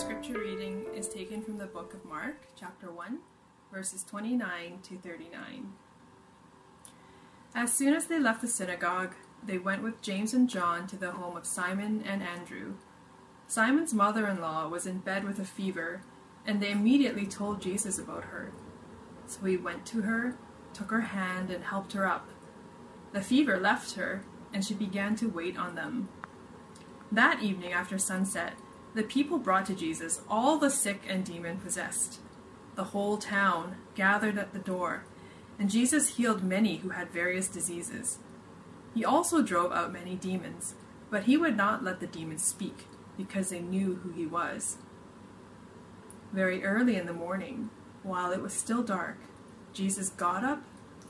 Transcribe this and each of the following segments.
scripture reading is taken from the book of Mark, chapter 1, verses 29 to 39. As soon as they left the synagogue, they went with James and John to the home of Simon and Andrew. Simon's mother in law was in bed with a fever, and they immediately told Jesus about her. So he went to her, took her hand, and helped her up. The fever left her, and she began to wait on them. That evening after sunset, the people brought to Jesus all the sick and demon possessed. The whole town gathered at the door, and Jesus healed many who had various diseases. He also drove out many demons, but he would not let the demons speak, because they knew who he was. Very early in the morning, while it was still dark, Jesus got up,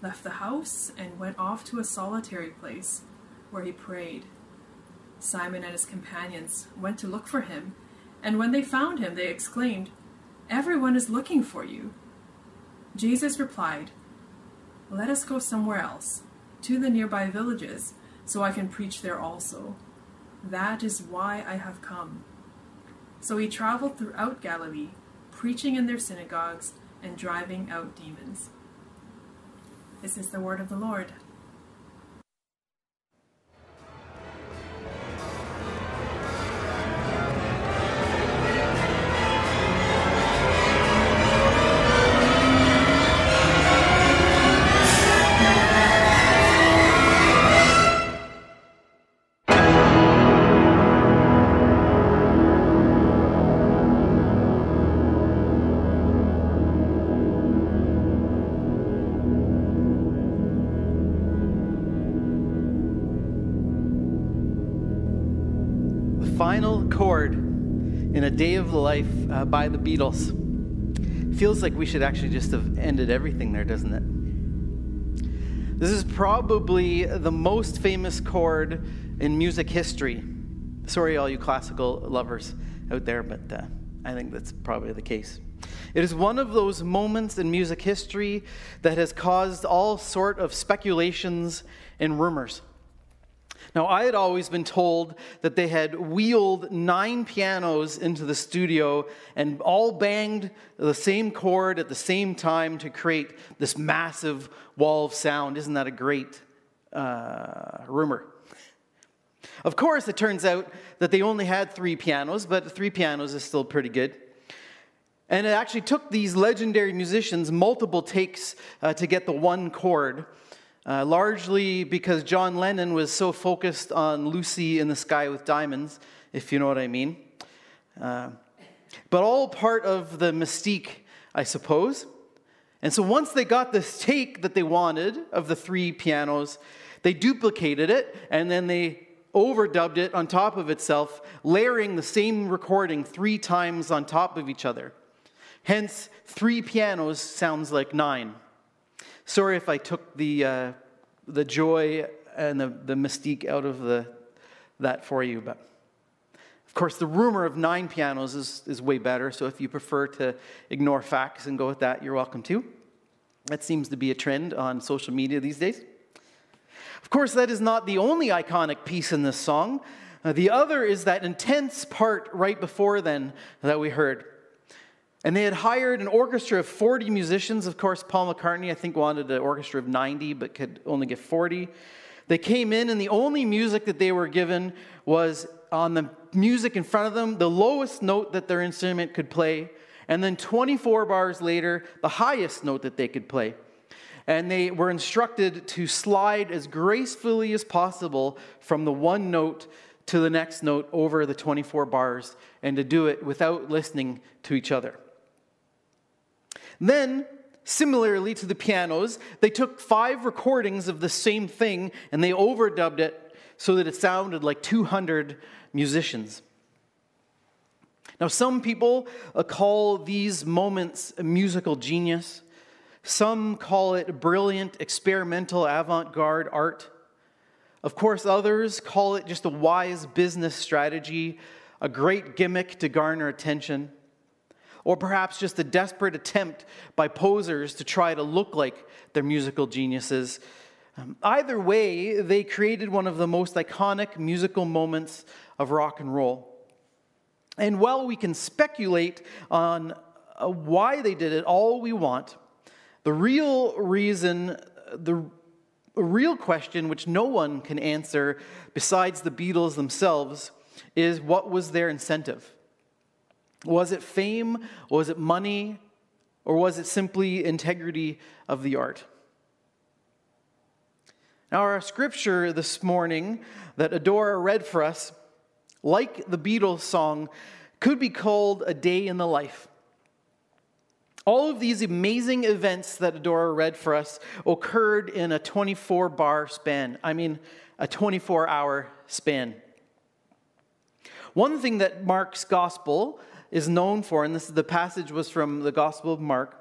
left the house, and went off to a solitary place where he prayed. Simon and his companions went to look for him, and when they found him, they exclaimed, Everyone is looking for you. Jesus replied, Let us go somewhere else, to the nearby villages, so I can preach there also. That is why I have come. So he traveled throughout Galilee, preaching in their synagogues and driving out demons. This is the word of the Lord. Chord in A Day of Life uh, by the Beatles. Feels like we should actually just have ended everything there, doesn't it? This is probably the most famous chord in music history. Sorry, all you classical lovers out there, but uh, I think that's probably the case. It is one of those moments in music history that has caused all sort of speculations and rumors. Now, I had always been told that they had wheeled nine pianos into the studio and all banged the same chord at the same time to create this massive wall of sound. Isn't that a great uh, rumor? Of course, it turns out that they only had three pianos, but three pianos is still pretty good. And it actually took these legendary musicians multiple takes uh, to get the one chord. Uh, largely because John Lennon was so focused on Lucy in the Sky with Diamonds, if you know what I mean. Uh, but all part of the mystique, I suppose. And so once they got this take that they wanted of the three pianos, they duplicated it and then they overdubbed it on top of itself, layering the same recording three times on top of each other. Hence, three pianos sounds like nine. Sorry if I took the, uh, the joy and the, the mystique out of the, that for you, but of course, the rumor of nine pianos is, is way better, so if you prefer to ignore facts and go with that, you're welcome to. That seems to be a trend on social media these days. Of course, that is not the only iconic piece in this song. Uh, the other is that intense part right before then that we heard. And they had hired an orchestra of 40 musicians. Of course, Paul McCartney, I think, wanted an orchestra of 90, but could only get 40. They came in, and the only music that they were given was on the music in front of them, the lowest note that their instrument could play, and then 24 bars later, the highest note that they could play. And they were instructed to slide as gracefully as possible from the one note to the next note over the 24 bars, and to do it without listening to each other. Then, similarly to the pianos, they took five recordings of the same thing and they overdubbed it so that it sounded like 200 musicians. Now, some people uh, call these moments musical genius. Some call it brilliant, experimental, avant garde art. Of course, others call it just a wise business strategy, a great gimmick to garner attention or perhaps just a desperate attempt by posers to try to look like their musical geniuses. Um, either way, they created one of the most iconic musical moments of rock and roll. And while we can speculate on uh, why they did it all we want, the real reason, the real question which no one can answer besides the Beatles themselves is what was their incentive? Was it fame? Was it money? Or was it simply integrity of the art? Now, our scripture this morning that Adora read for us, like the Beatles song, could be called a day in the life. All of these amazing events that Adora read for us occurred in a 24 bar span. I mean, a 24 hour span. One thing that Mark's gospel is known for, and this is the passage was from the Gospel of Mark,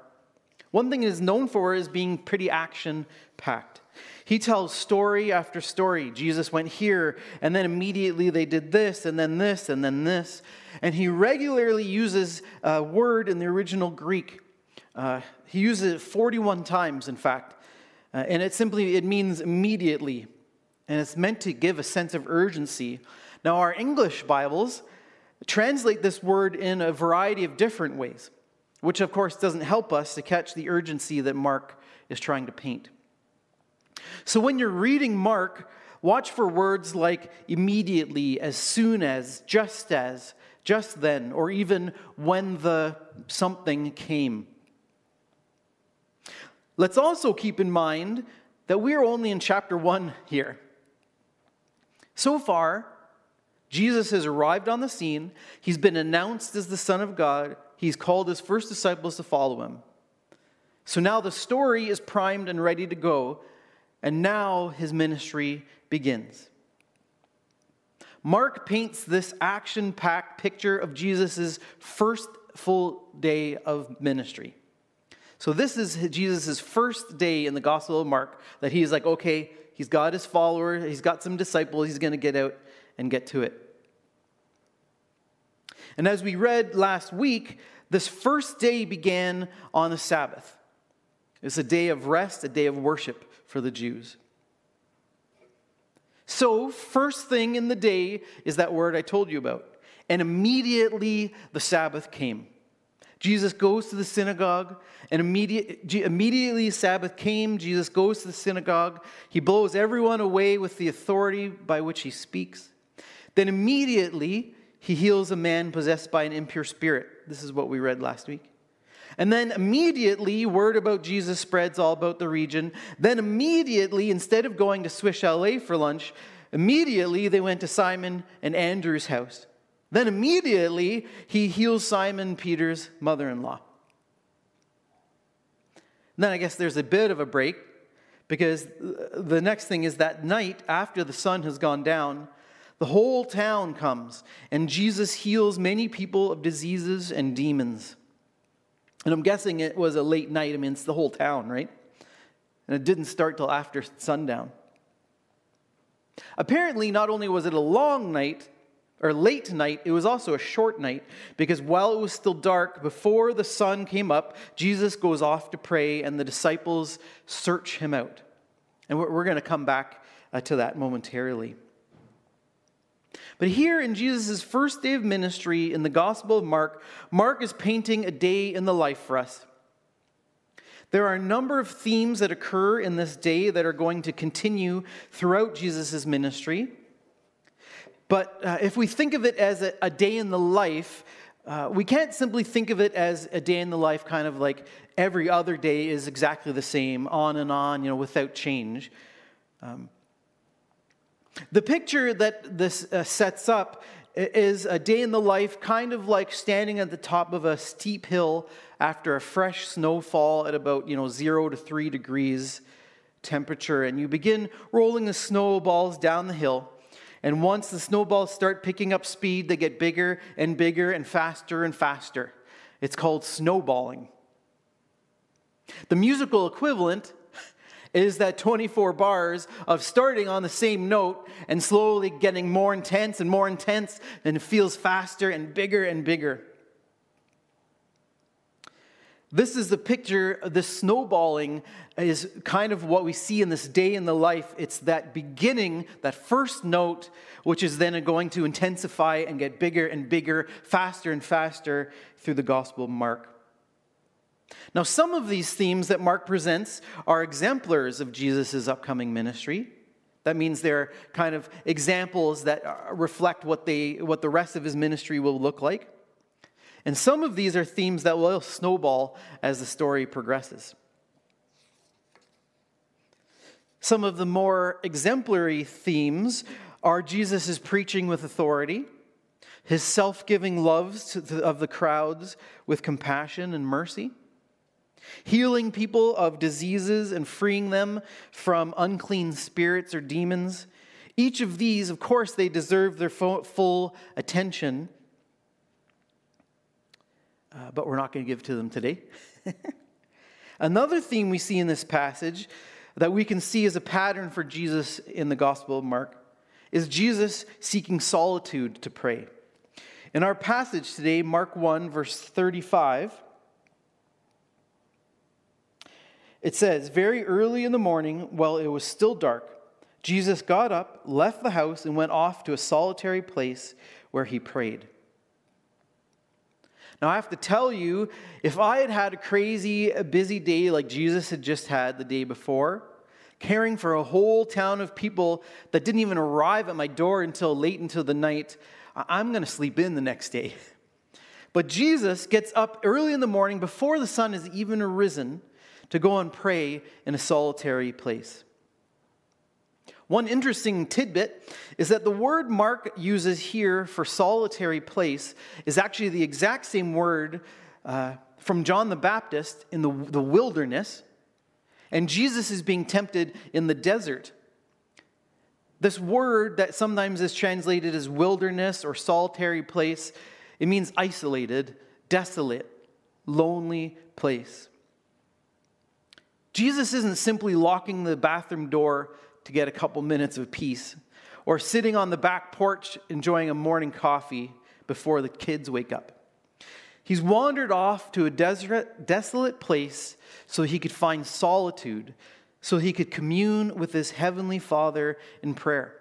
one thing it is known for is being pretty action packed. He tells story after story. Jesus went here, and then immediately they did this, and then this, and then this. And he regularly uses a word in the original Greek. Uh, he uses it 41 times, in fact. Uh, and it simply it means immediately. And it's meant to give a sense of urgency. Now, our English Bibles translate this word in a variety of different ways, which of course doesn't help us to catch the urgency that Mark is trying to paint. So when you're reading Mark, watch for words like immediately, as soon as, just as, just then, or even when the something came. Let's also keep in mind that we are only in chapter 1 here. So far, Jesus has arrived on the scene. He's been announced as the Son of God. He's called his first disciples to follow him. So now the story is primed and ready to go, and now his ministry begins. Mark paints this action packed picture of Jesus' first full day of ministry. So, this is Jesus' first day in the Gospel of Mark that he's like, okay, he's got his followers, he's got some disciples, he's going to get out and get to it. And as we read last week, this first day began on the Sabbath. It's a day of rest, a day of worship for the Jews. So, first thing in the day is that word I told you about. And immediately the Sabbath came. Jesus goes to the synagogue, and immediate, immediately Sabbath came. Jesus goes to the synagogue. He blows everyone away with the authority by which he speaks. Then immediately he heals a man possessed by an impure spirit. This is what we read last week. And then immediately, word about Jesus spreads all about the region. Then immediately, instead of going to Swiss Chalet for lunch, immediately they went to Simon and Andrew's house. Then immediately, he heals Simon Peter's mother in law. Then I guess there's a bit of a break because the next thing is that night after the sun has gone down, the whole town comes, and Jesus heals many people of diseases and demons. And I'm guessing it was a late night. I mean, it's the whole town, right? And it didn't start till after sundown. Apparently, not only was it a long night, or late night, it was also a short night because while it was still dark, before the sun came up, Jesus goes off to pray and the disciples search him out. And we're going to come back uh, to that momentarily. But here in Jesus' first day of ministry in the Gospel of Mark, Mark is painting a day in the life for us. There are a number of themes that occur in this day that are going to continue throughout Jesus' ministry. But uh, if we think of it as a, a day in the life, uh, we can't simply think of it as a day in the life, kind of like every other day is exactly the same, on and on, you know, without change. Um, the picture that this uh, sets up is a day in the life, kind of like standing at the top of a steep hill after a fresh snowfall at about you know zero to three degrees temperature, and you begin rolling the snowballs down the hill. And once the snowballs start picking up speed, they get bigger and bigger and faster and faster. It's called snowballing. The musical equivalent is that 24 bars of starting on the same note and slowly getting more intense and more intense, and it feels faster and bigger and bigger. This is the picture, the snowballing is kind of what we see in this day in the life. It's that beginning, that first note, which is then going to intensify and get bigger and bigger, faster and faster through the Gospel Mark. Now, some of these themes that Mark presents are exemplars of Jesus' upcoming ministry. That means they're kind of examples that uh, reflect what, they, what the rest of his ministry will look like. And some of these are themes that will snowball as the story progresses. Some of the more exemplary themes are Jesus' preaching with authority, his self giving loves of the crowds with compassion and mercy, healing people of diseases and freeing them from unclean spirits or demons. Each of these, of course, they deserve their full attention uh, but we're not going to give to them today. Another theme we see in this passage that we can see as a pattern for Jesus in the Gospel of Mark is Jesus seeking solitude to pray. In our passage today, Mark 1, verse 35, it says, Very early in the morning, while it was still dark, Jesus got up, left the house, and went off to a solitary place where he prayed. Now, I have to tell you, if I had had a crazy, busy day like Jesus had just had the day before, caring for a whole town of people that didn't even arrive at my door until late into the night, I'm going to sleep in the next day. But Jesus gets up early in the morning before the sun has even arisen to go and pray in a solitary place. One interesting tidbit is that the word Mark uses here for solitary place is actually the exact same word uh, from John the Baptist in the, the wilderness, and Jesus is being tempted in the desert. This word that sometimes is translated as wilderness or solitary place, it means isolated, desolate, lonely place. Jesus isn't simply locking the bathroom door to get a couple minutes of peace, or sitting on the back porch enjoying a morning coffee before the kids wake up. He's wandered off to a desert, desolate place so he could find solitude, so he could commune with his heavenly Father in prayer.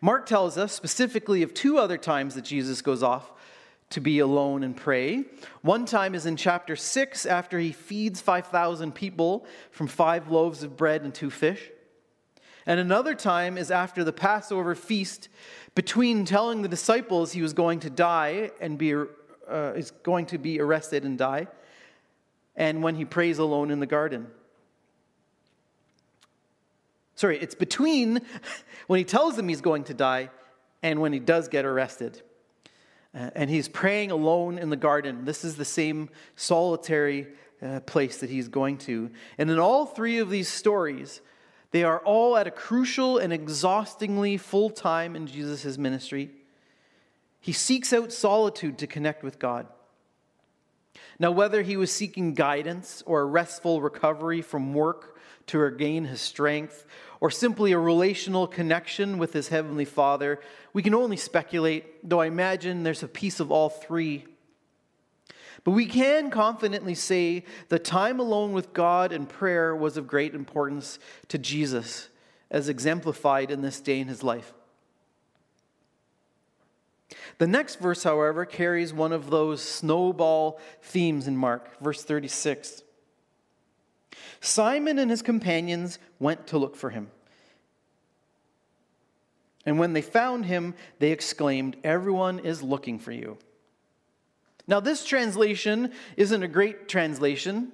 Mark tells us specifically of two other times that Jesus goes off to be alone and pray. One time is in chapter 6 after he feeds 5,000 people from five loaves of bread and two fish. And another time is after the Passover feast, between telling the disciples he was going to die and be, uh, is going to be arrested and die, and when he prays alone in the garden. Sorry, it's between when he tells them he's going to die and when he does get arrested. Uh, and he's praying alone in the garden. This is the same solitary uh, place that he's going to. And in all three of these stories, they are all at a crucial and exhaustingly full time in Jesus' ministry. He seeks out solitude to connect with God. Now, whether he was seeking guidance or a restful recovery from work to regain his strength, or simply a relational connection with his heavenly Father, we can only speculate, though I imagine there's a piece of all three. But we can confidently say the time alone with God and prayer was of great importance to Jesus, as exemplified in this day in his life. The next verse, however, carries one of those snowball themes in Mark, verse 36. Simon and his companions went to look for him. And when they found him, they exclaimed, Everyone is looking for you. Now, this translation isn't a great translation.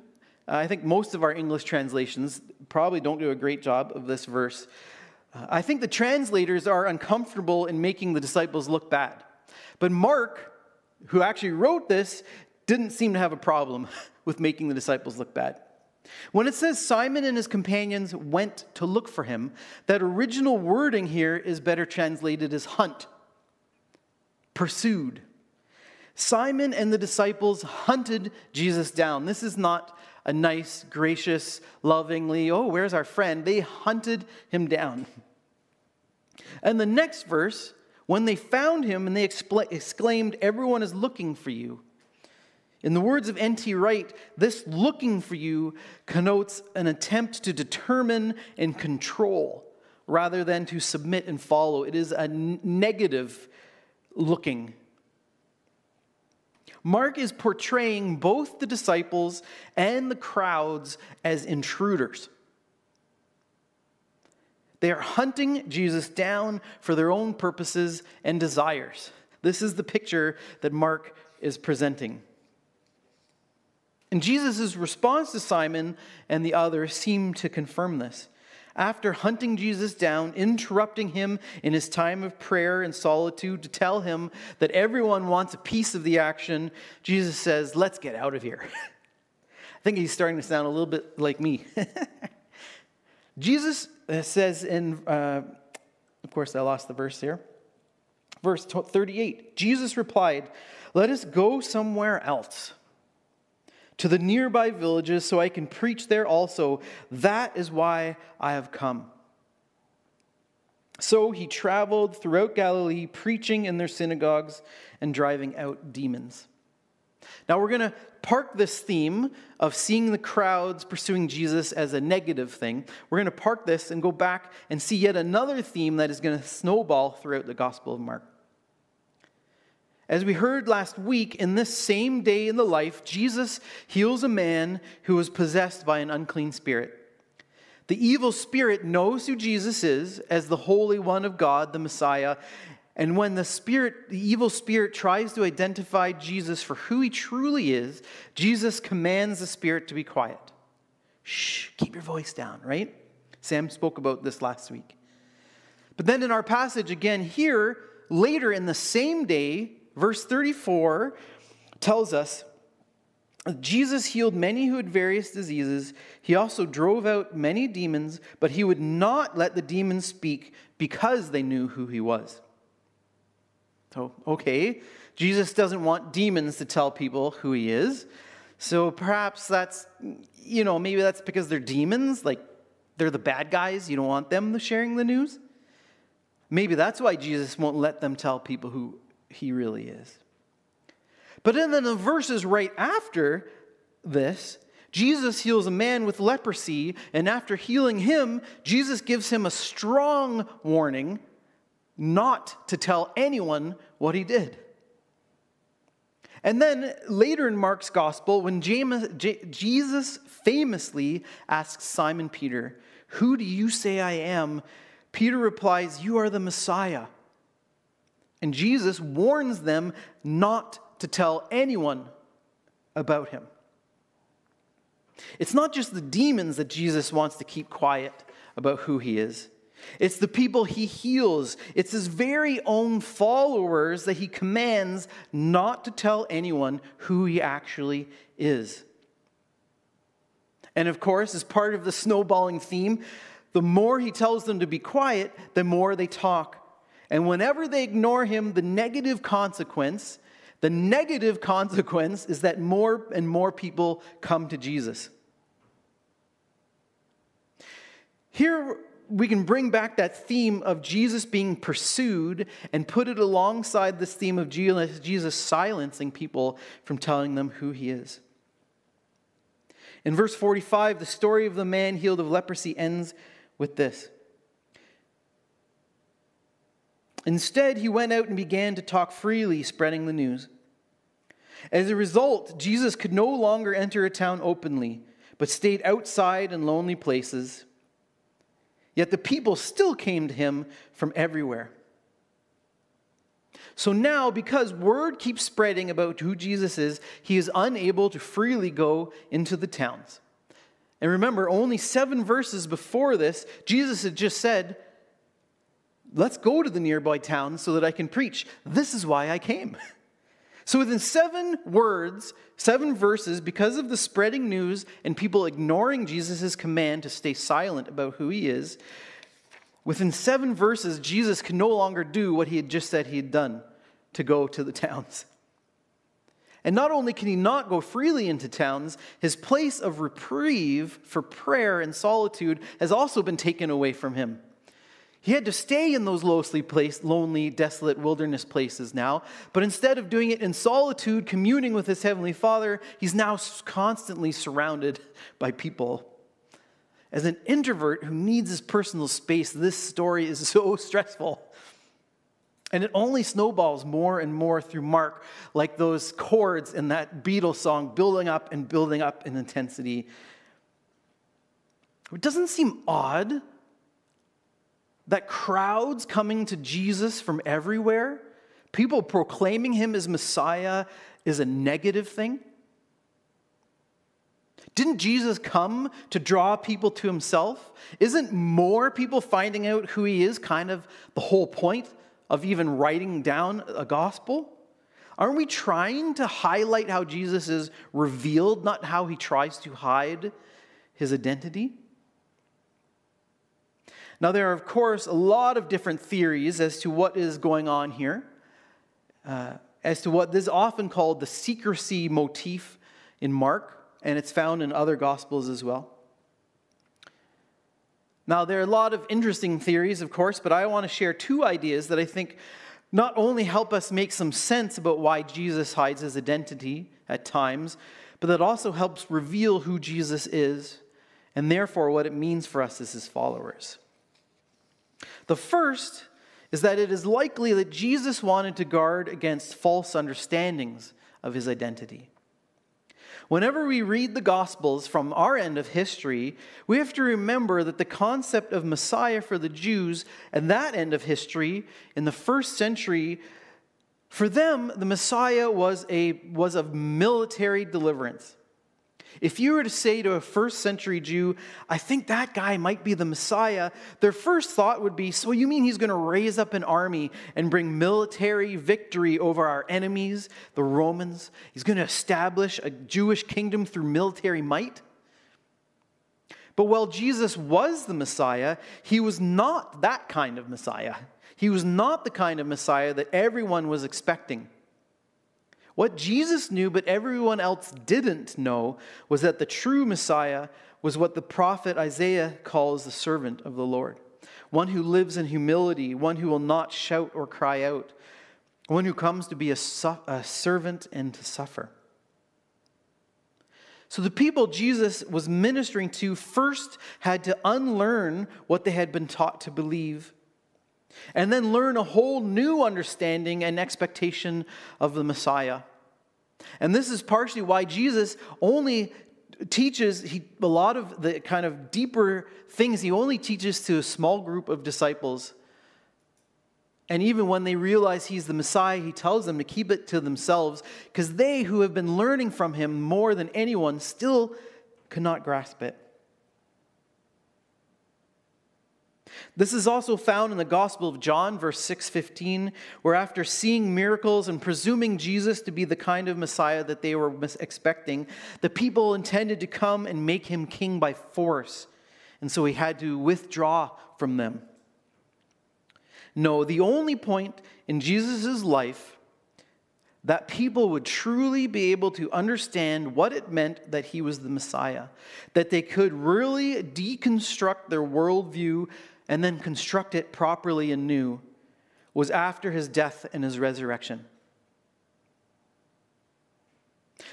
Uh, I think most of our English translations probably don't do a great job of this verse. Uh, I think the translators are uncomfortable in making the disciples look bad. But Mark, who actually wrote this, didn't seem to have a problem with making the disciples look bad. When it says Simon and his companions went to look for him, that original wording here is better translated as hunt, pursued. Simon and the disciples hunted Jesus down. This is not a nice, gracious, lovingly, oh, where's our friend? They hunted him down. And the next verse, when they found him and they exclaimed, Everyone is looking for you, In the words of N.T. Wright, this looking for you connotes an attempt to determine and control rather than to submit and follow. It is a negative looking. Mark is portraying both the disciples and the crowds as intruders. They are hunting Jesus down for their own purposes and desires. This is the picture that Mark is presenting. And Jesus' response to Simon and the others seem to confirm this. After hunting Jesus down, interrupting him in his time of prayer and solitude to tell him that everyone wants a piece of the action, Jesus says, Let's get out of here. I think he's starting to sound a little bit like me. Jesus says in, uh, of course, I lost the verse here. Verse 38 Jesus replied, Let us go somewhere else, to the nearby villages, so I can preach there also. That is why I have come. So he traveled throughout Galilee, preaching in their synagogues and driving out demons. Now we're going to park this theme of seeing the crowds pursuing Jesus as a negative thing. We're going to park this and go back and see yet another theme that is going to snowball throughout the Gospel of Mark. As we heard last week, in this same day in the life, Jesus heals a man who was possessed by an unclean spirit. The evil spirit knows who Jesus is as the Holy One of God, the Messiah, and when the spirit, the evil spirit tries to identify Jesus for who he truly is, Jesus commands the spirit to be quiet. Shh, keep your voice down, right? Sam spoke about this last week. But then in our passage again here, later in the same day, verse 34 tells us Jesus healed many who had various diseases. He also drove out many demons, but he would not let the demons speak because they knew who he was. So, okay, Jesus doesn't want demons to tell people who he is. So perhaps that's, you know, maybe that's because they're demons, like they're the bad guys. You don't want them sharing the news. Maybe that's why Jesus won't let them tell people who he really is. But in the verses right after this, Jesus heals a man with leprosy, and after healing him, Jesus gives him a strong warning not to tell anyone what he did. And then later in Mark's gospel, when Jesus famously asks Simon Peter, Who do you say I am? Peter replies, You are the Messiah. And Jesus warns them not to tell anyone about him. It's not just the demons that Jesus wants to keep quiet about who he is. It's the people he heals. It's his very own followers that he commands not to tell anyone who he actually is. And of course, as part of the snowballing theme, the more he tells them to be quiet, the more they talk. And whenever they ignore him, the negative consequence, the negative consequence is that more and more people come to Jesus. Here we can bring back that theme of Jesus being pursued and put it alongside this theme of Jesus silencing people from telling them who he is. In verse 45, the story of the man healed of leprosy ends with this. Instead, he went out and began to talk freely, spreading the news. As a result, Jesus could no longer enter a town openly, but stayed outside in lonely places Yet the people still came to him from everywhere. So now, because word keeps spreading about who Jesus is, he is unable to freely go into the towns. And remember, only seven verses before this, Jesus had just said, Let's go to the nearby towns so that I can preach. This is why I came. So, within seven words, seven verses, because of the spreading news and people ignoring Jesus' command to stay silent about who he is, within seven verses, Jesus can no longer do what he had just said he had done to go to the towns. And not only can he not go freely into towns, his place of reprieve for prayer and solitude has also been taken away from him. He had to stay in those place, lonely, desolate wilderness places now, but instead of doing it in solitude, communing with his heavenly Father, he's now constantly surrounded by people. As an introvert who needs his personal space, this story is so stressful. And it only snowballs more and more through Mark, like those chords in that Beatles song, building up and building up in intensity. It doesn't seem odd that crowds coming to Jesus from everywhere, people proclaiming him as Messiah, is a negative thing? Didn't Jesus come to draw people to himself? Isn't more people finding out who he is kind of the whole point of even writing down a gospel? Aren't we trying to highlight how Jesus is revealed, not how he tries to hide his identity? Now, there are, of course, a lot of different theories as to what is going on here, uh, as to what is often called the secrecy motif in Mark, and it's found in other gospels as well. Now, there are a lot of interesting theories, of course, but I want to share two ideas that I think not only help us make some sense about why Jesus hides his identity at times, but that also helps reveal who Jesus is and therefore what it means for us as his followers. The first is that it is likely that Jesus wanted to guard against false understandings of his identity. Whenever we read the Gospels from our end of history, we have to remember that the concept of Messiah for the Jews and that end of history in the first century, for them, the Messiah was, a, was of military deliverance. If you were to say to a first century Jew, I think that guy might be the Messiah, their first thought would be, So you mean he's going to raise up an army and bring military victory over our enemies, the Romans? He's going to establish a Jewish kingdom through military might? But while Jesus was the Messiah, he was not that kind of Messiah. He was not the kind of Messiah that everyone was expecting. What Jesus knew, but everyone else didn't know, was that the true Messiah was what the prophet Isaiah calls the servant of the Lord one who lives in humility, one who will not shout or cry out, one who comes to be a, su- a servant and to suffer. So the people Jesus was ministering to first had to unlearn what they had been taught to believe and then learn a whole new understanding and expectation of the Messiah. And this is partially why Jesus only teaches he, a lot of the kind of deeper things, he only teaches to a small group of disciples. And even when they realize he's the Messiah, he tells them to keep it to themselves because they, who have been learning from him more than anyone, still cannot grasp it. This is also found in the Gospel of John, verse 6:15, where after seeing miracles and presuming Jesus to be the kind of Messiah that they were expecting, the people intended to come and make him king by force. And so he had to withdraw from them. No, the only point in Jesus' life that people would truly be able to understand what it meant that he was the Messiah, that they could really deconstruct their worldview and then construct it properly and new was after his death and his resurrection.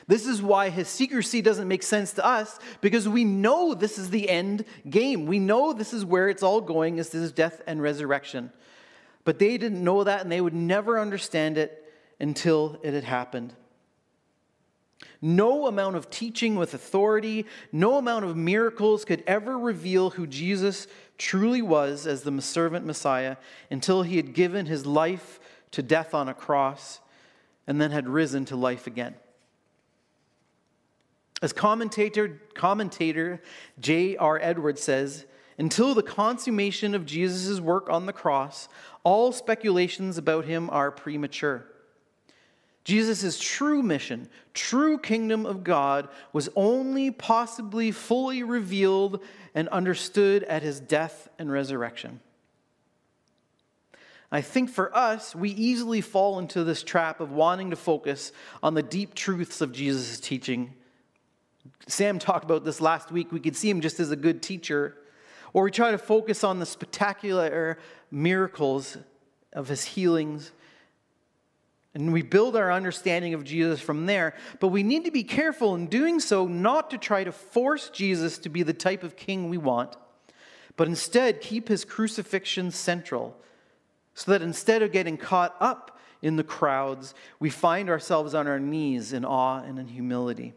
This is why his secrecy doesn't make sense to us because we know this is the end game. We know this is where it's all going is his death and resurrection. But they didn't know that and they would never understand it until it had happened. No amount of teaching with authority, no amount of miracles could ever reveal who Jesus truly was as the servant Messiah until he had given his life to death on a cross and then had risen to life again. As commentator, commentator J.R. Edwards says, until the consummation of Jesus' work on the cross, all speculations about him are premature. Jesus' true mission, true kingdom of God, was only possibly fully revealed and understood at his death and resurrection. I think for us, we easily fall into this trap of wanting to focus on the deep truths of Jesus' teaching. Sam talked about this last week. We could see him just as a good teacher, or we try to focus on the spectacular miracles of his healings. And we build our understanding of Jesus from there. But we need to be careful in doing so not to try to force Jesus to be the type of king we want, but instead keep his crucifixion central, so that instead of getting caught up in the crowds, we find ourselves on our knees in awe and in humility.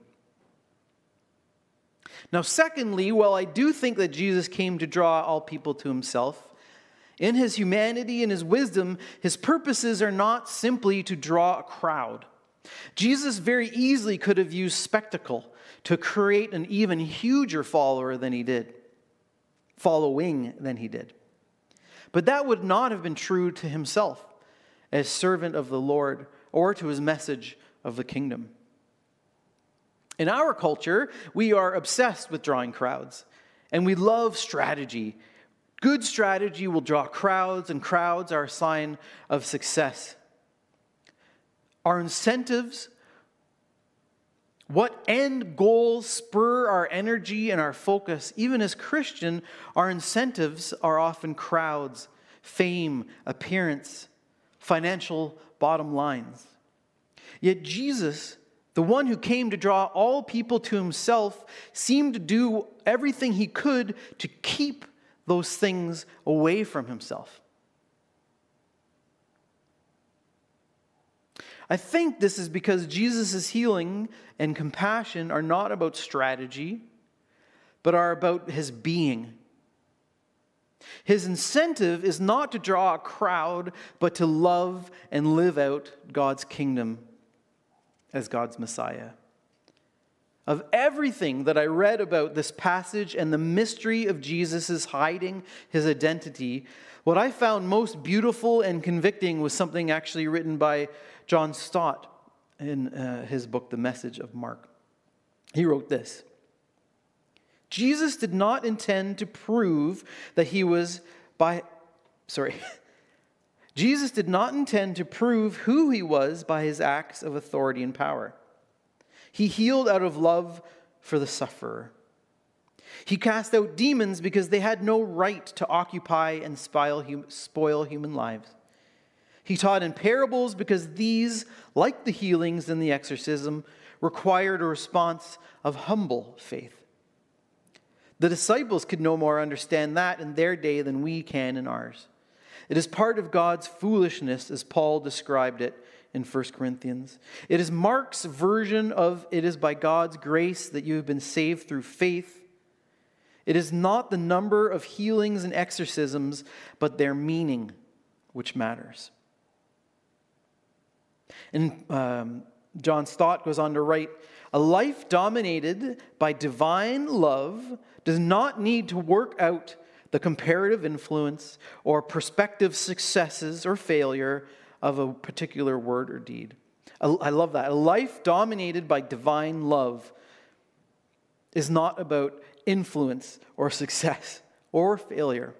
Now, secondly, while I do think that Jesus came to draw all people to himself, in his humanity and his wisdom, his purposes are not simply to draw a crowd. Jesus very easily could have used spectacle to create an even huger follower than he did, following than he did. But that would not have been true to himself as servant of the Lord or to his message of the kingdom. In our culture, we are obsessed with drawing crowds, and we love strategy. Good strategy will draw crowds, and crowds are a sign of success. Our incentives, what end goals spur our energy and our focus, even as Christian, our incentives are often crowds, fame, appearance, financial bottom lines. Yet Jesus the one who came to draw all people to himself seemed to do everything he could to keep those things away from himself. I think this is because Jesus' healing and compassion are not about strategy, but are about his being. His incentive is not to draw a crowd, but to love and live out God's kingdom as God's Messiah. Of everything that I read about this passage and the mystery of Jesus' hiding his identity, what I found most beautiful and convicting was something actually written by John Stott in uh, his book, The Message of Mark. He wrote this Jesus did not intend to prove that he was by, sorry, Jesus did not intend to prove who he was by his acts of authority and power. He healed out of love for the sufferer. He cast out demons because they had no right to occupy and spoil human lives. He taught in parables because these, like the healings and the exorcism, required a response of humble faith. The disciples could no more understand that in their day than we can in ours. It is part of God's foolishness, as Paul described it in 1 Corinthians. It is Mark's version of it is by God's grace that you have been saved through faith. It is not the number of healings and exorcisms, but their meaning which matters. And um, John Stott goes on to write A life dominated by divine love does not need to work out the comparative influence or prospective successes or failure of a particular word or deed. I love that. A life dominated by divine love is not about influence or success or failure.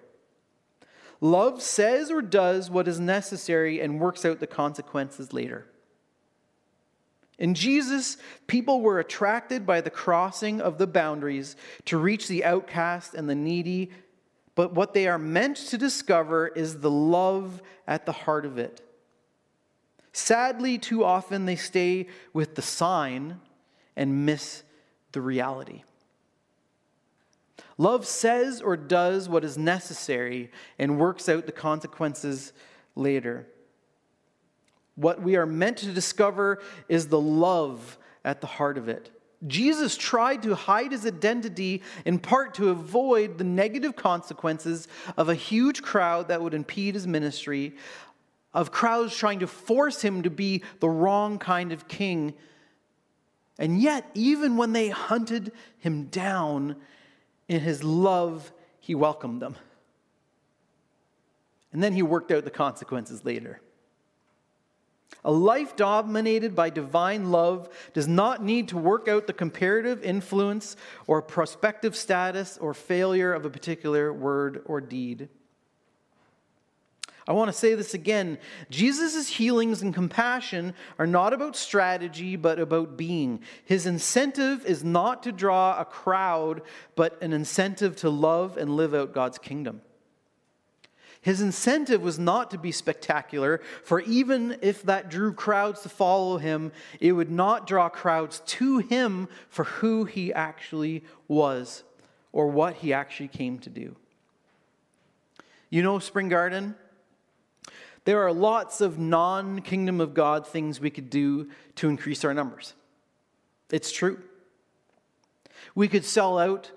Love says or does what is necessary and works out the consequences later. In Jesus, people were attracted by the crossing of the boundaries to reach the outcast and the needy but what they are meant to discover is the love at the heart of it. Sadly, too often they stay with the sign and miss the reality. Love says or does what is necessary and works out the consequences later. What we are meant to discover is the love at the heart of it. Jesus tried to hide his identity in part to avoid the negative consequences of a huge crowd that would impede his ministry, of crowds trying to force him to be the wrong kind of king. And yet, even when they hunted him down, in his love, he welcomed them. And then he worked out the consequences later. A life dominated by divine love does not need to work out the comparative influence or prospective status or failure of a particular word or deed. I want to say this again. Jesus' healings and compassion are not about strategy, but about being. His incentive is not to draw a crowd, but an incentive to love and live out God's kingdom. His incentive was not to be spectacular, for even if that drew crowds to follow him, it would not draw crowds to him for who he actually was or what he actually came to do. You know, Spring Garden, there are lots of non kingdom of God things we could do to increase our numbers. It's true. We could sell out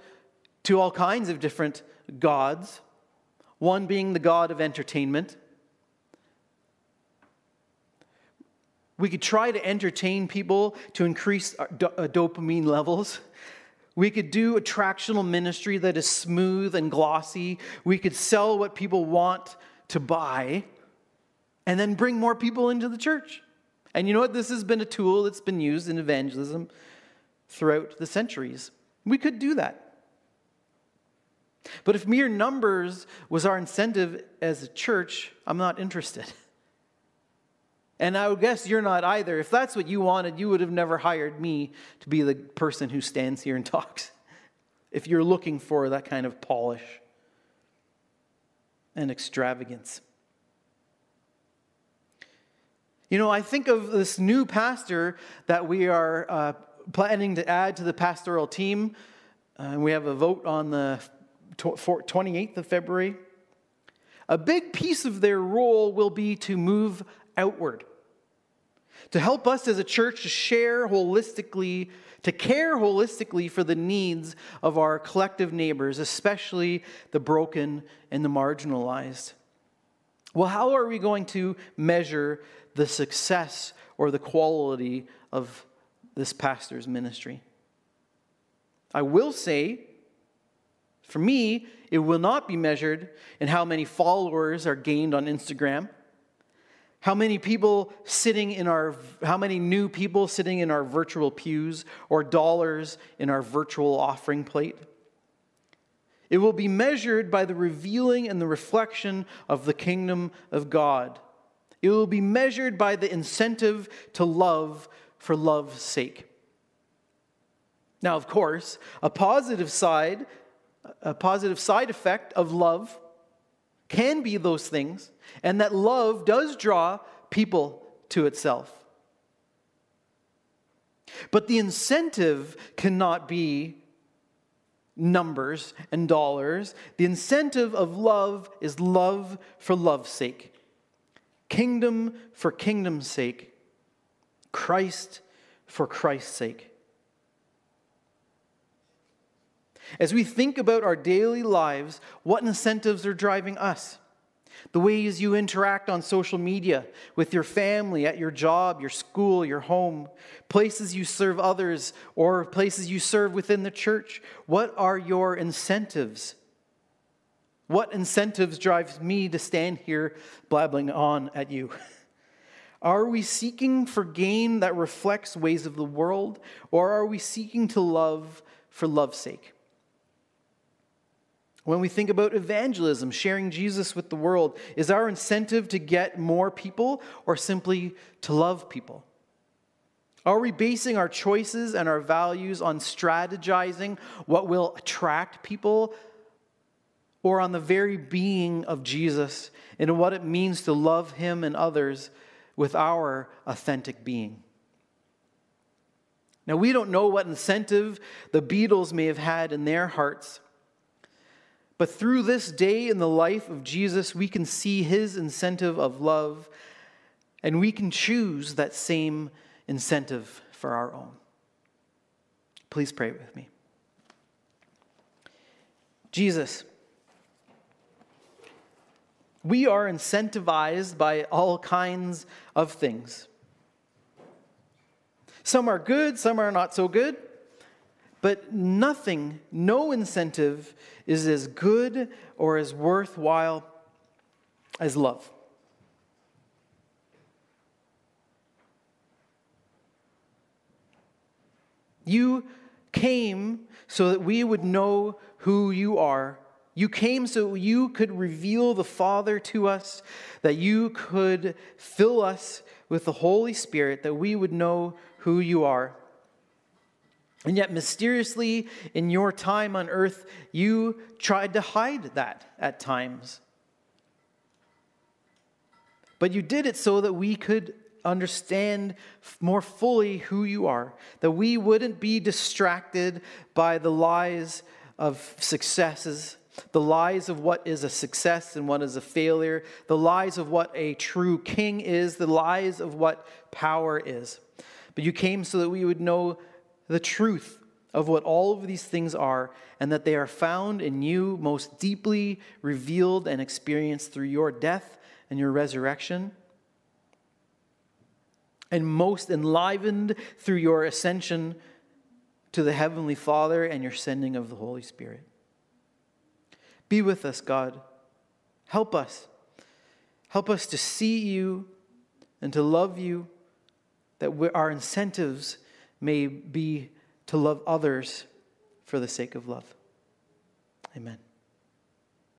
to all kinds of different gods, one being the God of entertainment. We could try to entertain people to increase our uh, dopamine levels. We could do attractional ministry that is smooth and glossy. We could sell what people want to buy and then bring more people into the church. And you know what? This has been a tool that's been used in evangelism throughout the centuries. We could do that. But if mere numbers was our incentive as a church, I'm not interested. And I would guess you're not either. If that's what you wanted, you would have never hired me to be the person who stands here and talks. If you're looking for that kind of polish and extravagance. You know, I think of this new pastor that we are uh, planning to add to the pastoral team. Uh, we have a vote on the 28th of February. A big piece of their role will be to move outward, to help us as a church to share holistically, to care holistically for the needs of our collective neighbors, especially the broken and the marginalized. Well, how are we going to measure the success or the quality of this pastor's ministry. I will say, for me, it will not be measured in how many followers are gained on Instagram, how many people sitting in our, how many new people sitting in our virtual pews, or dollars in our virtual offering plate. It will be measured by the revealing and the reflection of the kingdom of God it will be measured by the incentive to love for love's sake. Now, of course, a positive side, a positive side effect of love can be those things, and that love does draw people to itself. But the incentive cannot be numbers and dollars. The incentive of love is love for love's sake kingdom for kingdom's sake, Christ for Christ's sake. As we think about our daily lives, what incentives are driving us? The ways you interact on social media, with your family, at your job, your school, your home, places you serve others, or places you serve within the church. What are your incentives? What incentives drives me to stand here blabbling on at you? Are we seeking for gain that reflects ways of the world, or are we seeking to love for love's sake? When we think about evangelism, sharing Jesus with the world, is our incentive to get more people or simply to love people? Are we basing our choices and our values on strategizing what will attract people or on the very being of Jesus and what it means to love him and others with our authentic being. Now, we don't know what incentive the Beatles may have had in their hearts, but through this day in the life of Jesus, we can see his incentive of love, and we can choose that same incentive for our own. Please pray with me. Jesus, we are incentivized by all kinds of things. Some are good, some are not so good, but nothing, no incentive is as good or as worthwhile as love. You came so that we would know who you are You came so you could reveal the Father to us, that you could fill us with the Holy Spirit, that we would know who you are. And yet, mysteriously, in your time on earth, you tried to hide that at times. But you did it so that we could understand more fully who you are, that we wouldn't be distracted by the lies of successes, the lies of what is a success and what is a failure, the lies of what a true king is, the lies of what power is. But you came so that we would know the truth of what all of these things are, and that they are found in you, most deeply revealed and experienced through your death and your resurrection, and most enlivened through your ascension to the Heavenly Father and your sending of the Holy Spirit. Be with us, God. Help us. Help us to see you and to love you, that our incentives may be to love others for the sake of love. Amen.